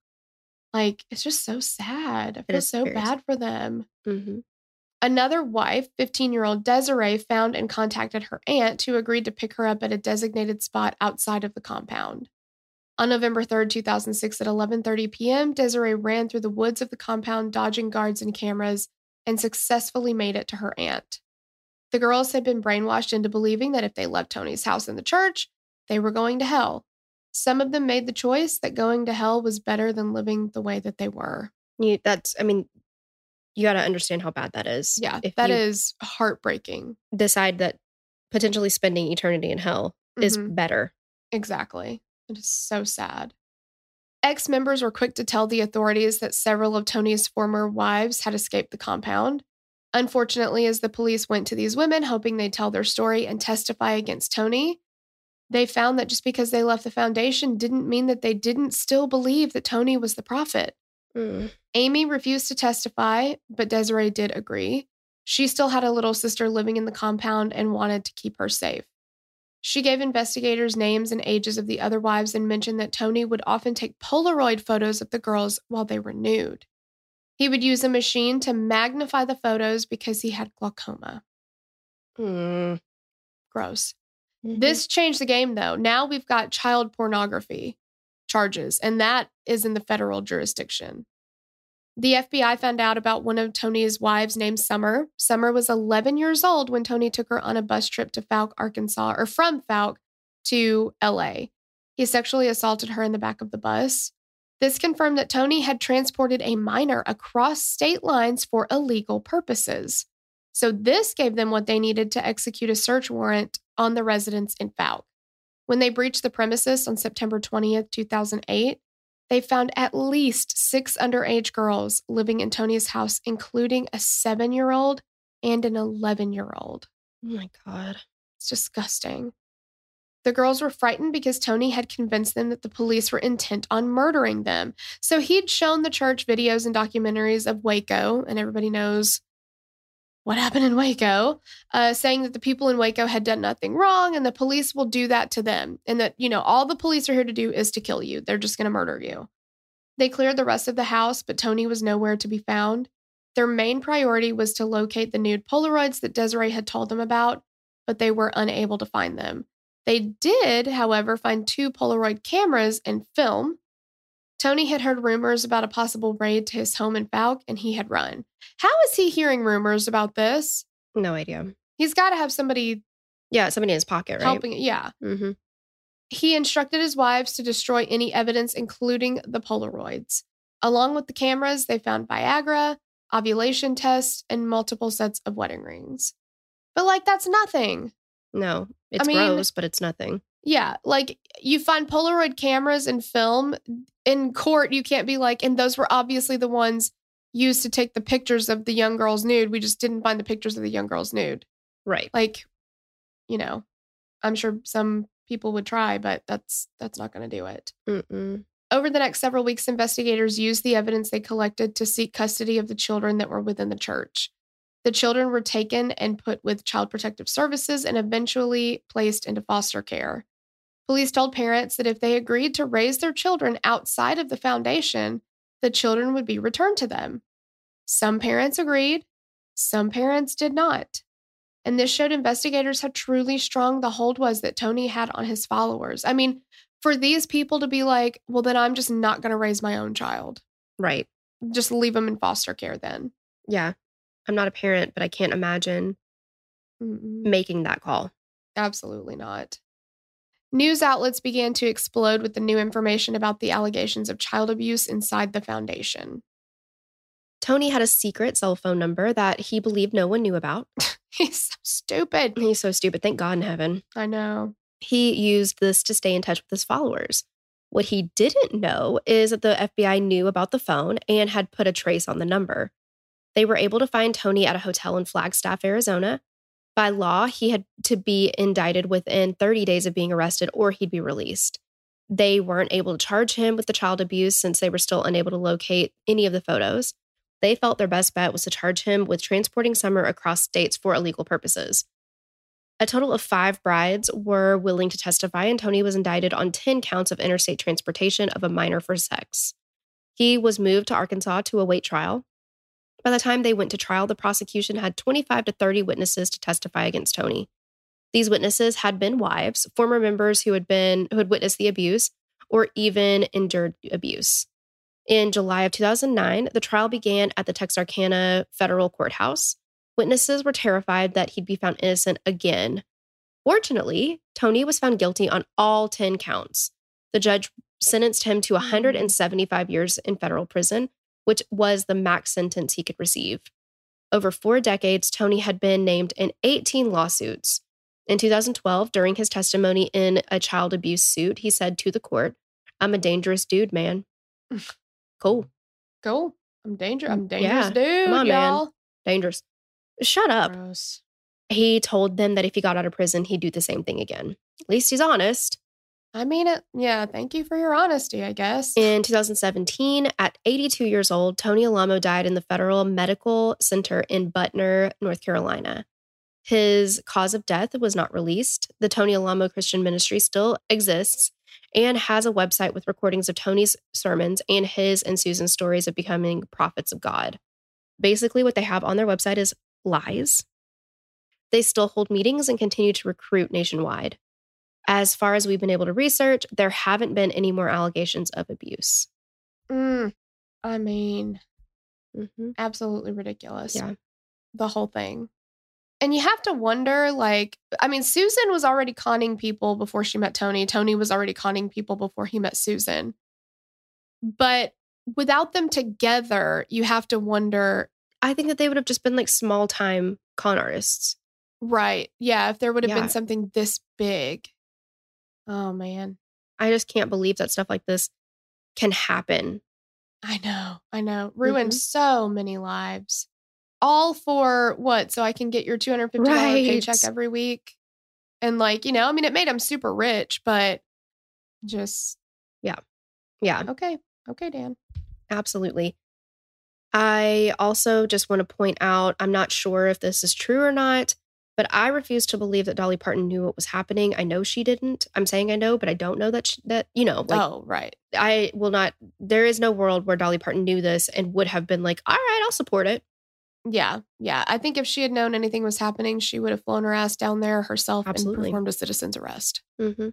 Like, it's just so sad. I feel so
sad.
bad for them.
hmm
Another wife, 15 year old Desiree, found and contacted her aunt, who agreed to pick her up at a designated spot outside of the compound. On November 3rd, 2006, at 11:30 p.m., Desiree ran through the woods of the compound, dodging guards and cameras, and successfully made it to her aunt. The girls had been brainwashed into believing that if they left Tony's house and the church, they were going to hell. Some of them made the choice that going to hell was better than living the way that they were.
You, that's, I mean, you got to understand how bad that is.
Yeah,
If
that is heartbreaking.
decide that potentially spending eternity in hell is
Mhm.
better.
Exactly. It is so sad. Ex members were quick to tell the authorities that several of Tony's former wives had escaped the compound. Unfortunately, as the police went to these women hoping they'd tell their story and testify against Tony, they found that just because they left the foundation didn't mean that they didn't still believe that Tony was the prophet.
Mm.
Amy refused to testify, but Desiree did agree. She still had a little sister living in the compound and wanted to keep her safe. She gave investigators names and ages of the other wives and mentioned that Tony would often take Polaroid photos of the girls while they were nude. He would use a machine to magnify the photos because he had glaucoma.
Mm.
Gross.
Mhm.
This changed the game though. Now we've got child pornography charges, and that is in the federal jurisdiction. The FBI found out about one of Tony's wives named Summer. Summer was 11 years old when Tony took her on a bus trip to Fouke, Arkansas, or from Fouke to LA. He sexually assaulted her in the back of the bus. This confirmed that Tony had transported a minor across state lines for illegal purposes. So, this gave them what they needed to execute a search warrant on the residence in Fouke. When they breached the premises on September 20th, 2008, they found at least six underage girls living in Tony's house, including a seven year old and an 11 year old.
Oh my God.
It's disgusting. The girls were frightened because Tony had convinced them that the police were intent on murdering them. So he'd shown the church videos and documentaries of Waco, and everybody knows what happened in Waco, uh, saying that the people in Waco had done nothing wrong and the police will do that to them. And that, you know, all the police are here to do is to kill you. They're just going to murder you. They cleared the rest of the house, but Tony was nowhere to be found. Their main priority was to locate the nude Polaroids that Desiree had told them about, but they were unable to find them. They did, however, find two Polaroid cameras and film. Tony had heard rumors about a possible raid to his home in Fouke, and he had run. How is he hearing rumors about this?
No idea.
He's got to have somebody
Yeah, somebody in his pocket, right?
helping. Yeah.
Mm-hmm.
He instructed his wives to destroy any evidence, including the Polaroids. Along with the cameras, they found Viagra, ovulation tests, and multiple sets of wedding rings. But like, that's nothing.
No, it's
mean-
gross, but it's nothing.
Yeah, like you find Polaroid cameras and film in court. You can't be like, and those were obviously the ones used to take the pictures of the young girl's nude. We just didn't find the pictures of the young girl's nude.
Right.
Like, you know, I'm sure some people would try, but that's that's not going to do it.
Mm-mm.
Over the next several weeks, investigators used the evidence they collected to seek custody of the children that were within the church. The children were taken and put with Child Protective Services and eventually placed into foster care. Police told parents that if they agreed to raise their children outside of the foundation, the children would be returned to them. Some parents agreed, some parents did not. And this showed investigators how truly strong the hold was that Tony had on his followers. I mean, for these people to be like, well, then I'm just not going to raise my own child.
Right.
Just leave them in foster care then.
Yeah. I'm not a parent, but I can't imagine
Mm-mm.
making that call.
Absolutely not. News outlets began to explode with the new information about the allegations of child abuse inside the foundation.
Tony had a secret cell phone number that he believed no one knew about.
He's so stupid.
He's so stupid. Thank God in heaven.
I know.
He used this to stay in touch with his followers. What he didn't know is that the FBI knew about the phone and had put a trace on the number. They were able to find Tony at a hotel in Flagstaff, Arizona. By law, he had to be indicted within 30 days of being arrested or he'd be released. They weren't able to charge him with the child abuse since they were still unable to locate any of the photos. They felt their best bet was to charge him with transporting Summer across states for illegal purposes. A total of five brides were willing to testify, and Tony was indicted on 10 counts of interstate transportation of a minor for sex. He was moved to Arkansas to await trial. By the time they went to trial, the prosecution had 25 to 30 witnesses to testify against Tony. These witnesses had been wives, former members who had been who had witnessed the abuse, or even endured abuse. In July of 2009, the trial began at the Texarkana Federal Courthouse. Witnesses were terrified that he'd be found innocent again. Fortunately, Tony was found guilty on all 10 counts. The judge sentenced him to 175 years in federal prison, which was the max sentence he could receive. Over four decades, Tony had been named in 18 lawsuits. In 2012, during his testimony in a child abuse suit, he said to the court, I'm a dangerous dude, man. cool.
Cool. I'm dangerous. I'm
Mm, Yeah.
dangerous, dude.
Come on, man.
y'all.
Dangerous. Shut up.
Gross.
He told them that if he got out of prison, he'd do the same thing again. At least he's honest.
I mean it. Yeah. Thank you for your honesty. I guess.
In 2017, at 82 years old, Tony Alamo died in the Federal Medical Center in Butner, North Carolina. His cause of death was not released. The Tony Alamo Christian Ministry still exists and has a website with recordings of Tony's sermons and his and Susan's stories of becoming prophets of God. Basically, what they have on their website is lies. They still hold meetings and continue to recruit nationwide. As far as we've been able to research, there haven't been any more allegations of abuse.
Mm, I mean,
Mm-hmm.
absolutely ridiculous.
Yeah.
The whole thing. And you have to wonder like, I mean, Susan was already conning people before she met Tony. Tony was already conning people before he met Susan. But without them together, you have to wonder,
I think that they would have just been like small time con artists.
right? Yeah, if there would have
Yeah.
been something this big. Oh, man.
I just can't believe that stuff like this can happen.
I know. I know. Ruined mm-hmm. so many lives. All for what? So I can get your $250
Right.
paycheck every week. And like, you know, I mean, it made him super rich, but just
yeah.
Yeah, okay. Okay, Dan.
absolutely. I also just want to point out I'm not sure if this is true or not, but I refuse to believe that Dolly Parton knew what was happening. I know she didn't. I'm saying I know, but I don't know that she, that you know, like
oh, right.
I will not there is no world where Dolly Parton knew this and would have been like, "All right, I'll support it."
Yeah. Yeah. I think if she had known anything was happening, she would have flown her ass down there herself
Absolutely.
and performed a citizen's arrest.
Mm-hmm.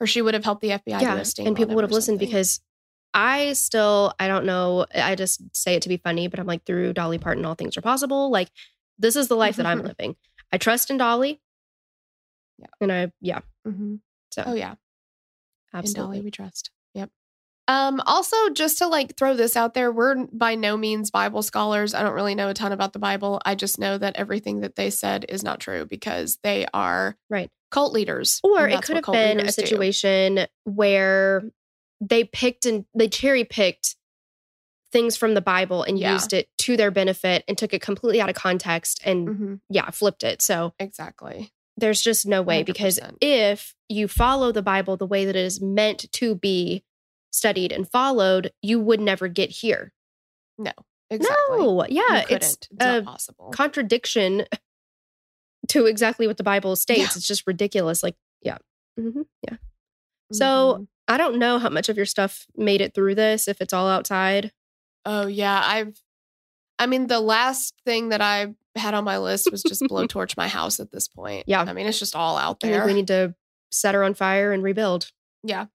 Or she would have helped the FBI do
yeah, and people would have listened
something.
because I still I don't know I just say it to be funny, but I'm like through Dolly Parton, all things are possible. Like this is the life that I'm living. I trust in Dolly.
Yeah.
and I yeah.
Mhm.
So
Oh, yeah. In
absolutely.
Dolly, we trust. Yep. Um, also, just to like throw this out there, we're by no means Bible scholars. I don't really know a ton about the Bible. I just know that everything that they said is not true because they are
Right.
cult leaders.
Or it could have been a
leaders do.
situation where they picked and they cherry picked things from the Bible and
Yeah.
used it to their benefit and took it completely out of context and
Mhm,
yeah, flipped it. So
exactly.
there's just no way because
100%.
if you follow the Bible the way that it is meant to be studied and followed, you would never get here.
No, exactly.
No, yeah, it's
It's not
a
possible.
contradiction to exactly what the Bible states.
Yeah.
It's just ridiculous. Like, yeah, hmm yeah. So
Mhm.
I don't know how much of your stuff made it through this. If it's all outside,
Oh yeah, I've. I mean, the last thing that I had on my list was just blowtorch my house. At this point,
Yeah.
I mean, it's just all out
I think
there.
we need to set her on fire and rebuild.
Yeah.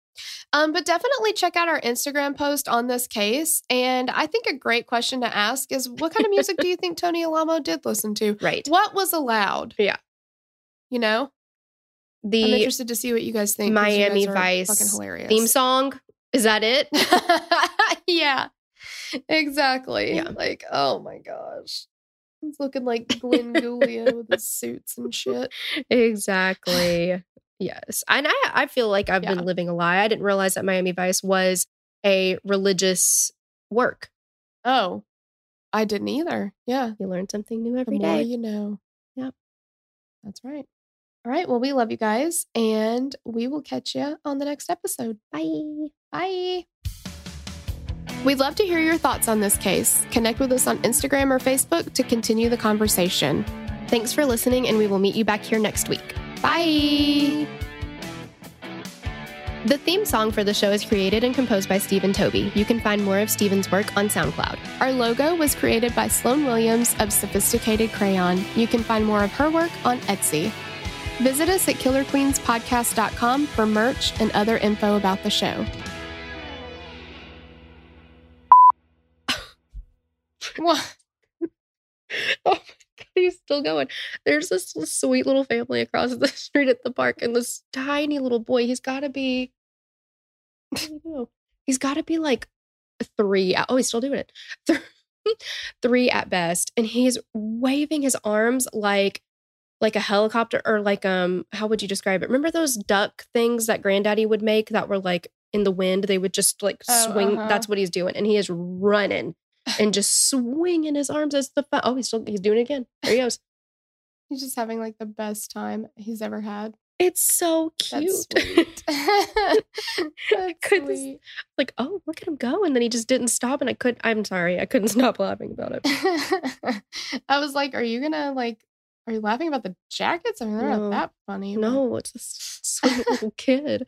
Um, but definitely check out our Instagram post on this case. And I think a great question to ask is what kind of music do you think Tony Alamo did listen to?
Right.
What was allowed?
Yeah.
You know?
The I'm
interested to see what you guys think.
Miami
guys
Vice
fucking hilarious.
theme song is that it?
yeah. Exactly.
Yeah.
Like, oh my gosh. He's looking like Glenn Gulia with his suits and shit.
exactly. Yes. And I I feel like I've
Yeah.
been living a lie. I didn't realize that Miami Vice was a religious work.
Oh, I didn't either. Yeah.
You learn something new every day.
you know.
Yep.
That's right. All right. Well, we love you guys, and we will catch you on the next episode.
Bye.
Bye. We'd love to hear your thoughts on this case. Connect with us on Instagram or Facebook to continue the conversation.
Thanks for listening, and we will meet you back here next week.
Bye.
The theme song for the show is created and composed by Stephen Toby. You can find more of Stephen's work on SoundCloud.
Our logo was created by Sloan Williams of Sophisticated Crayon. You can find more of her work on Etsy. Visit us at killerqueenspodcast.com for merch and other info about the show. What?
Oh my god, he's still going. There's this sweet little family across the street at the park, and this tiny little boy. He's got to be. Know. He's got to be like three. Oh, he's still doing it. Three at best, and he's waving his arms like like a helicopter or like um how would you describe it? Remember those duck things that Granddaddy would make that were like in the wind? They would just like
Oh,
swing.
uh-huh.
That's what he's doing, and he is running and just swinging his arms as the fun. Oh, he's still he's doing it again. There he goes.
He's just having like the best time he's ever had.
It's so cute.
That's
couldn't-
sweet.
like, oh, look at him go, and then he just didn't stop, and I could. I'm sorry, I couldn't stop laughing about it.
I was like, are you gonna like are you laughing about the jackets? I mean, they're
No.
not that funny. but-
No, it's a sweet little kid.